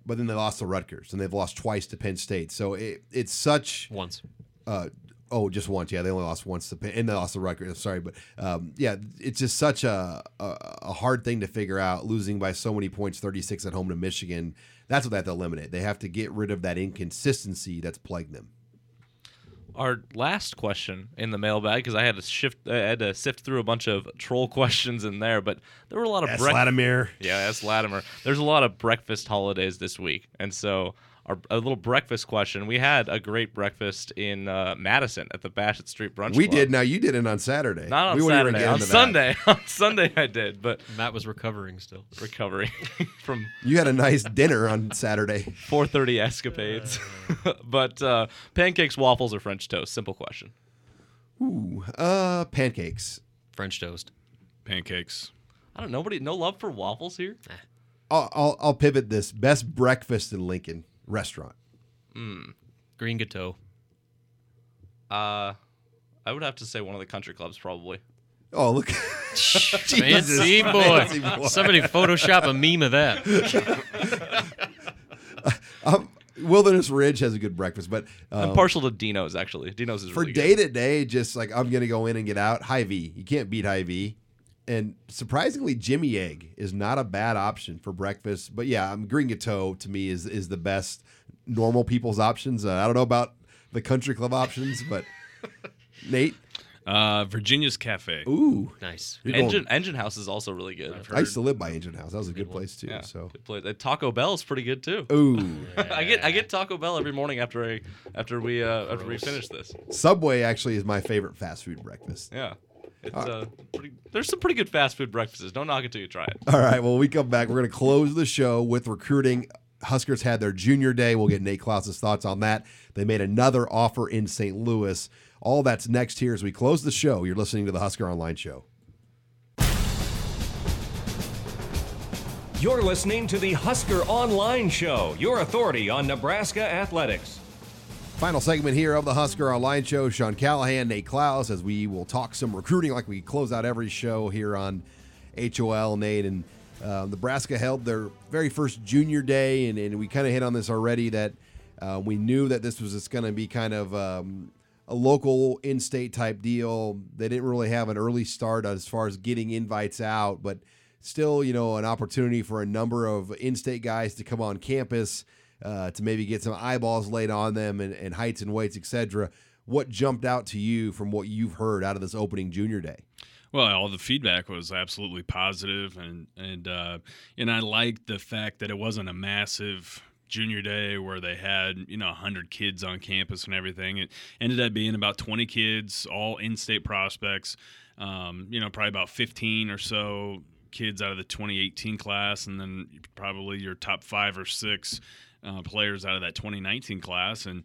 but then they lost to Rutgers, and they've lost twice to Penn State. So it, it's such once. Uh, oh, just once. Yeah, they only lost once to Penn, and they lost to Rutgers. Sorry, but um, yeah, it's just such a, a a hard thing to figure out. Losing by so many points, thirty six at home to Michigan. That's what they have to eliminate. They have to get rid of that inconsistency that's plagued them. Our last question in the mailbag because I had to shift, I had to sift through a bunch of troll *laughs* questions in there, but there were a lot of That's brec- Latimer. Yeah, that's Latimer. There's a lot of breakfast holidays this week, and so our a little breakfast question. We had a great breakfast in uh, Madison at the Bassett Street Brunch. We Club. did. Now you did it on Saturday. Not on we wouldn't Saturday. On. Sunday. *laughs* on Sunday I did, but Matt was recovering still. recovering *laughs* from You had a nice dinner on Saturday. *laughs* 4:30 escapades. but uh, pancakes, waffles, or French toast? Simple question. Ooh, uh, pancakes. French toast. Pancakes. I don't. Nobody. No love for waffles here. I'll, I'll I'll pivot this. Best breakfast in Lincoln restaurant. Mm. Green Gateau. Uh, I would have to say one of the country clubs probably. Oh look, *laughs* *laughs* Fancy boy. fancy boy. Somebody Photoshop a meme of that. *laughs* Um, Wilderness Ridge has a good breakfast, but I'm um, partial to Dino's actually. Dino's is for really day to day. just like I'm gonna go in and get out. Hy-Vee, you can't beat Hy-Vee. And surprisingly, Jimmy Egg is not a bad option for breakfast. But yeah, um, Green Gateau to me is is the best normal people's options. Uh, I don't know about the country club options, but *laughs* Nate, Uh, Virginia's Cafe. ooh, Nice. You're going- Engine Engine House is also really good. I used to live by Engine House. That was a good one. place too. Yeah, So good place. Uh, Taco Bell's pretty good too. ooh, *laughs* I get I get Taco Bell every morning after I after we uh, after we finish this. Subway actually is my favorite fast food breakfast. Yeah. It's uh, pretty, there's some pretty good fast food breakfasts. Don't knock it till you try it. All right. Well, we come back. We're going to close the show with recruiting. Huskers had their junior day. We'll get Nate Clouse's thoughts on that. They made another offer in St. Louis. All that's next here as we close the show. You're listening to the Husker Online Show. You're listening to the Husker Online Show, your authority on Nebraska athletics. Final segment here of the Husker Online Show. Sean Callahan, Nate Clouse, as we will talk some recruiting like we close out every show here on HOL. Nate and uh, Nebraska held their very first junior day, and, and we kind of hit on this already that uh, we knew that this was just going to be kind of um, a local in-state type deal. They didn't really have an early start as far as getting invites out, but still, you know, an opportunity for a number of in-state guys to come on campus uh, to maybe get some eyeballs laid on them and, and heights and weights, etc. What jumped out to you from what you've heard out of this opening junior day? Well, all the feedback was absolutely positive, and and uh, and I liked the fact that it wasn't a massive junior day where they had you know 100 kids on campus and everything it ended up being about 20 kids all in-state prospects um, you know probably about 15 or so kids out of the 2018 class and then probably your top five or six uh, players out of that 2019 class. And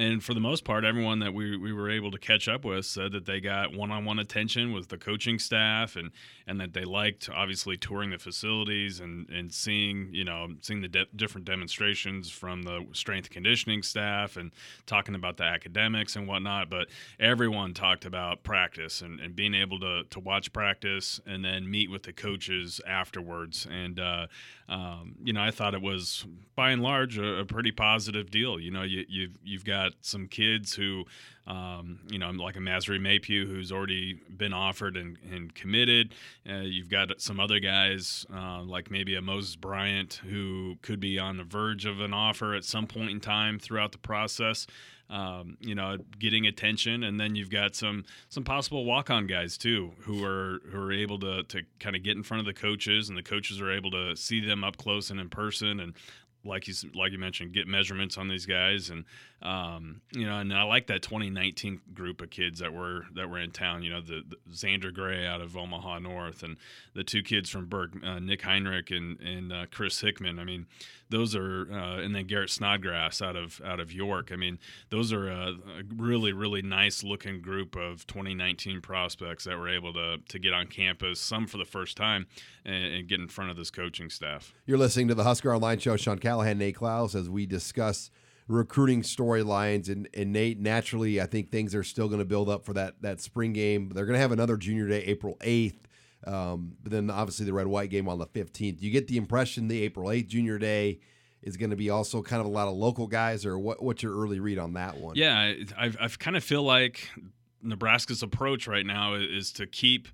and for the most part, everyone that we, we were able to catch up with said that they got one on one attention with the coaching staff and, and that they liked obviously touring the facilities and, and seeing, you know, seeing the de- different demonstrations from the strength conditioning staff and talking about the academics and whatnot. But everyone talked about practice and, and being able to, to watch practice and then meet with the coaches afterwards. And, uh, um, you know, I thought it was by and large a, a pretty positive deal. You know, you, you've, you've got got some kids who, um, you know, like a Masry Mapieu who's already been offered and, and committed. Uh, you've got some other guys uh, like maybe a Moses Bryant who could be on the verge of an offer at some point in time throughout the process. Um, you know, getting attention, and then you've got some some possible walk on guys too, who are who are able to to kind of get in front of the coaches, and the coaches are able to see them up close and in person, and like you like you mentioned, get measurements on these guys, and um, you know, and I like that 2019 group of kids that were that were in town. You know, the, the Xander Gray out of Omaha North, and the two kids from Burke, uh, Nick Henrich and and uh, Chris Hickman. I mean, those are, uh, and then Garrett Snodgrass out of out of York. I mean, those are a, a, really really nice looking group of 2019 prospects that were able to to get on campus, some for the first time, and, and get in front of this coaching staff. You're listening to the Husker Online Show. Sean Callahan, Nate Clouse, as we discuss recruiting storylines. And, and Nate, naturally, I think things are still going to build up for that that spring game. They're going to have another junior day, April 8th. Um, but then obviously the red white game on the 15th. You get the impression the April 8th junior day is going to be also kind of a lot of local guys, or what, what's your early read on that one? Yeah, I, I kind of feel like Nebraska's approach right now is to keep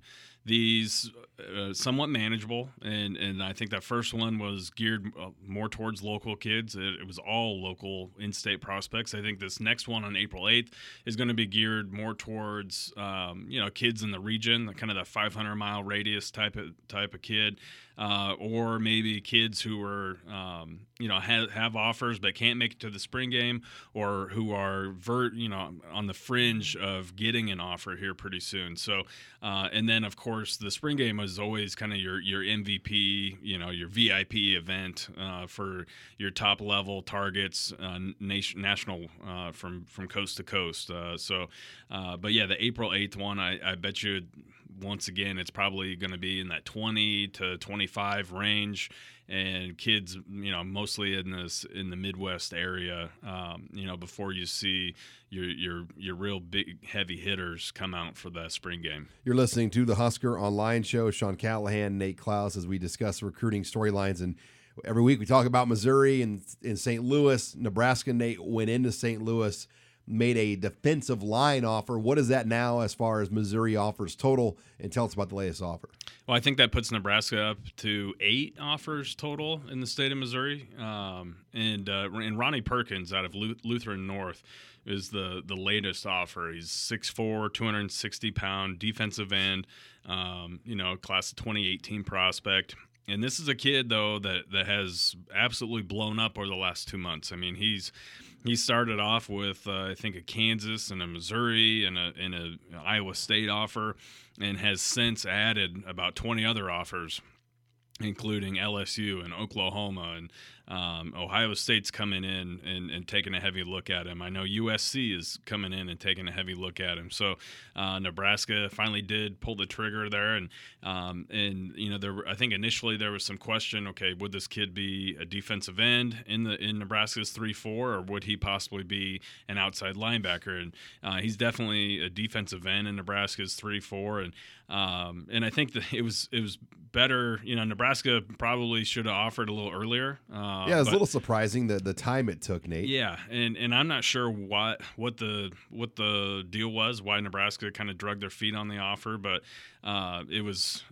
these uh, somewhat manageable, and and I think that first one was geared uh, more towards local kids. It, it, was all local in-state prospects. I think this next one on April eighth is going to be geared more towards um, you know kids in the region, kind of the 500 mile radius type of type of kid uh, or maybe kids who are um, you know have, have offers but can't make it to the spring game, or who are vert you know on the fringe of getting an offer here pretty soon. So, uh, and then of course the spring game is always kind of your your MVP, you know, your VIP event uh, for your top level targets, uh, nation, national uh, from from coast to coast. Uh, so, but yeah, the April eighth one, I, I bet you once again, it's probably going to be in that 20 to 25 range, and kids, you know, mostly in this in the Midwest area. Um, you know, before you see your your your real big heavy hitters come out for that spring game. You're listening to the Husker Online Show. Sean Callahan, Nate Clouse, as we discuss recruiting storylines and. Every week we talk about Missouri and in St. Louis, Nebraska. Nate went into St. Louis made a defensive line offer. What is that now as far as Missouri offers total? And tell us about the latest offer. Well, I think that puts Nebraska up to eight offers total in the state of Missouri. Um, and uh, and Ronnie Perkins out of Lutheran North is the the latest offer. He's 6'4", 260 pound defensive end. Um, you know, class of 2018 prospect. And this is a kid though that that has absolutely blown up over the last two months. I mean, he's he started off with uh, I think a Kansas and a Missouri and a and a Iowa State offer, and has since added about 20 other offers including LSU and Oklahoma and um, Ohio State's coming in and, and, taking a heavy look at him. I know USC is coming in and taking a heavy look at him. So uh, Nebraska finally did pull the trigger there, and um, and you know there were, I think initially there was some question. Okay, would this kid be a defensive end in the in Nebraska's three four, or would he possibly be an outside linebacker? And uh, he's definitely a defensive end in Nebraska's three four, and um, and I think that it was it was better. You know, Nebraska probably should have offered a little earlier. Uh, yeah, it was but, a little surprising the the time it took, Nate. Yeah, and and I'm not sure what what the what the deal was, why Nebraska kind of drug their feet on the offer, but uh, it was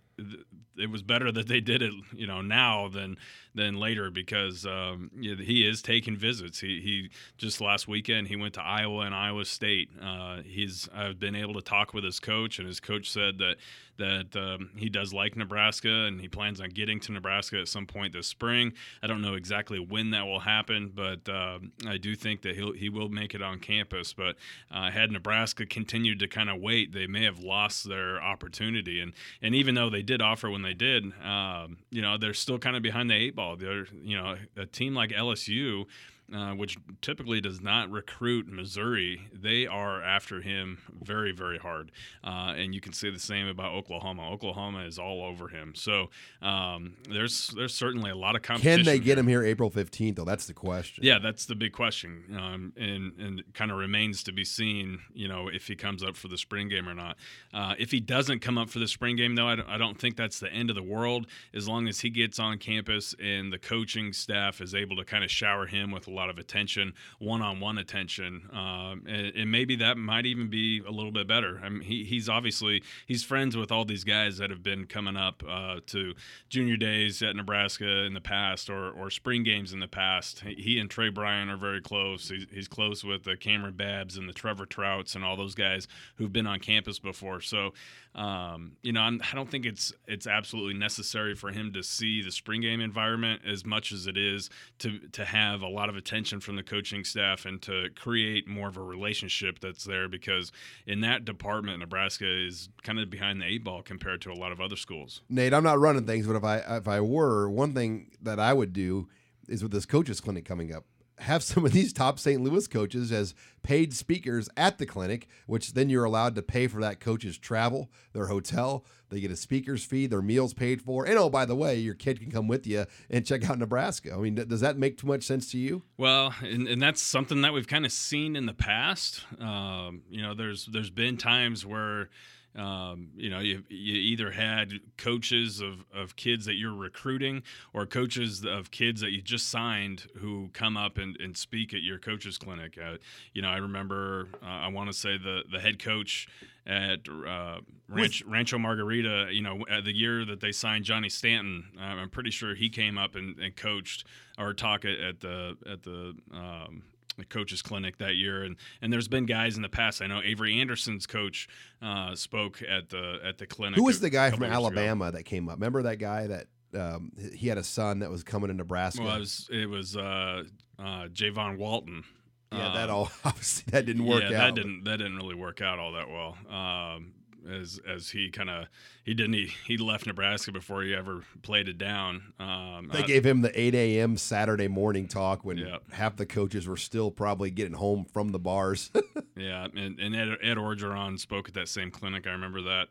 it was better that they did it, you know, now than than later because um, he is taking visits. He he just last weekend he went to Iowa and Iowa State. Uh, he's I've been able to talk with his coach, and his coach said that that um, he does like Nebraska and he plans on getting to Nebraska at some point this spring. I don't know exactly when that will happen, but uh, I do think that he'll he will make it on campus. But uh, had Nebraska continued to kind of wait, they may have lost their opportunity. And and even though they did offer when they did, um, you know, they're still kind of behind the eight ball. They're you know a team like LSU uh, which typically does not recruit Missouri, they are after him very, very hard. Uh, and you can say the same about Oklahoma. Oklahoma is all over him. So um, there's there's certainly a lot of competition. Can they get here. him here April 15th, though? That's the question. Yeah, that's the big question, um, and and kind of remains to be seen. You know, if he comes up for the spring game or not. Uh, if he doesn't come up for the spring game, though, I don't, I don't think that's the end of the world. As long as he gets on campus and the coaching staff is able to kind of shower him with a lot of attention, one-on-one attention, um, and, and maybe that might even be a little bit better. I mean, he, he's obviously he's friends with all these guys that have been coming up uh, to junior days at Nebraska in the past or, or spring games in the past. He, and Trey Bryant are very close. He's, he's close with the Cameron Babs and the Trevor Trouts and all those guys who've been on campus before. So, um, you know, I'm, I don't think it's it's absolutely necessary for him to see the spring game environment as much as it is to to have a lot of attention from the coaching staff and to create more of a relationship that's there because in that department, Nebraska is kind of behind the eight ball compared to a lot of other schools. Nate, I'm not running things, but if I if I were, one thing that I would do is with this coaches clinic coming up, have some of these top St. Louis coaches as paid speakers at the clinic, which then you're allowed to pay for that coach's travel, their hotel, they get a speaker's fee, their meals paid for, and oh by the way, your kid can come with you and check out Nebraska. I mean, does that make too much sense to you? Well, and, and that's something that we've kind of seen in the past. Um, you know, there's there's been times where um, you know, you, you either had coaches of, of kids that you're recruiting or coaches of kids that you just signed who come up and, and speak at your coaches clinic. Uh, you know, I remember, uh, I want to say the, the head coach at uh, Ranch, Rancho Margarita, you know, the year that they signed Johnny Stanton, I'm pretty sure he came up and, and coached or talked at, at the, at the, um, the coaches clinic that year and and there's been guys in the past i know avery anderson's coach uh, spoke at the at the clinic Who was the guy from years ago. Alabama that came up? Remember that guy that um, he had a son that was coming to Nebraska? well it was it was uh uh javon walton Yeah, that Um, all *laughs* obviously that didn't work yeah, out. that didn't that didn't really work out all that well um as as he kind of he didn't he, he left Nebraska before he ever played it down. Um, They I- gave him the 8 a.m. Saturday morning talk when half the coaches were still probably getting home from the bars. *laughs* Yeah, and, and Ed, Ed Orgeron spoke at that same clinic. I remember that.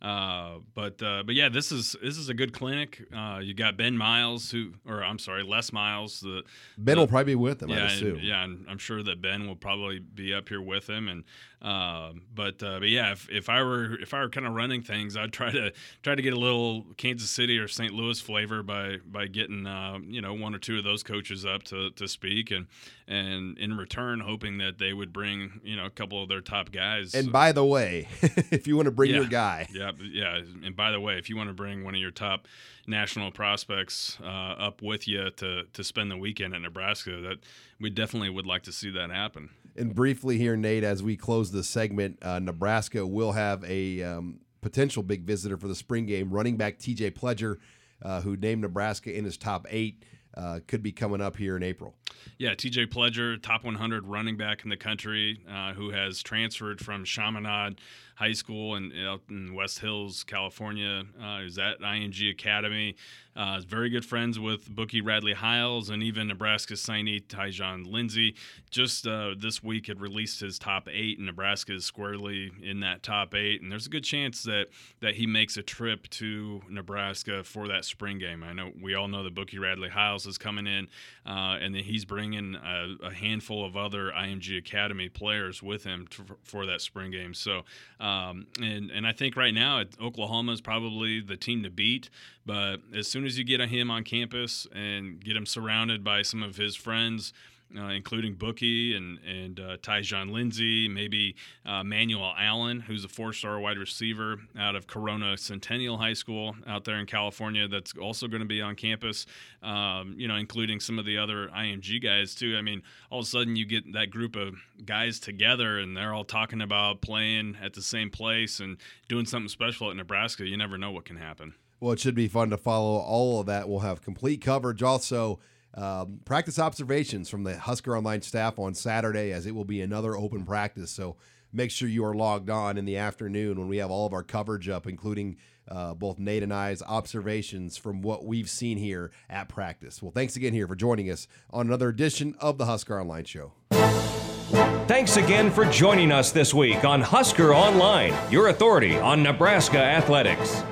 Uh, but uh, but yeah, this is this is a good clinic. Uh, you got Ben Miles, who or I'm sorry, Les Miles. The Ben the- will probably be with them, Yeah, and- yeah, and I'm sure that Ben will probably be up here with him. And uh, but uh, but yeah, if, if I were if I were kind of running things, I'd try to try to get a little Kansas City or St. Louis flavor by by getting uh, you know one or two of those coaches up to, to speak, and and in return hoping that they would bring you know a couple of their top guys. and by the way, *laughs* if you want to bring your guy, Yeah, yeah. And by the way, if you want to bring one of your top national prospects uh, up with you to to spend the weekend at Nebraska, that we definitely would like to see that happen. And briefly here, Nate, as we close the segment, uh, Nebraska will have a um, potential big visitor for the spring game. Running back TJ Pledger, uh, who named Nebraska in his top eight, uh, could be coming up here in April. Yeah, TJ Pledger, top 100 running back in the country, uh, who has transferred from Chaminade High School in, out in West Hills, California. Uh, who's at IMG Academy. Uh, very good friends with Bookie Radley Hiles and even Nebraska signee Tyjon Lindsey. Just uh, this week had released his top eight, and Nebraska is squarely in that top eight. And there's a good chance that that he makes a trip to Nebraska for that spring game. I know we all know that Bookie Radley Hiles is coming in, uh, and then he's bringing a, a handful of other IMG Academy players with him to, for that spring game. So, um, and and I think right now Oklahoma is probably the team to beat. But as soon as you get him on campus and get him surrounded by some of his friends. Uh, including Bookie and and uh, Tyjon Lindsey, maybe uh, Manuel Allen, who's a four-star wide receiver out of Corona Centennial High School out there in California. That's also going to be on campus. Um, you know, including some of the other IMG guys too. I mean, all of a sudden you get that group of guys together, and they're all talking about playing at the same place and doing something special at Nebraska. You never know what can happen. Well, it should be fun to follow all of that. We'll have complete coverage. Also, um, practice observations from the Husker Online staff on Saturday, as it will be another open practice. So make sure you are logged on in the afternoon when we have all of our coverage up, including uh, both Nate and I's observations from what we've seen here at practice. Well, thanks again here for joining us on another edition of the Husker Online Show. Thanks again for joining us this week on Husker Online, your authority on Nebraska athletics.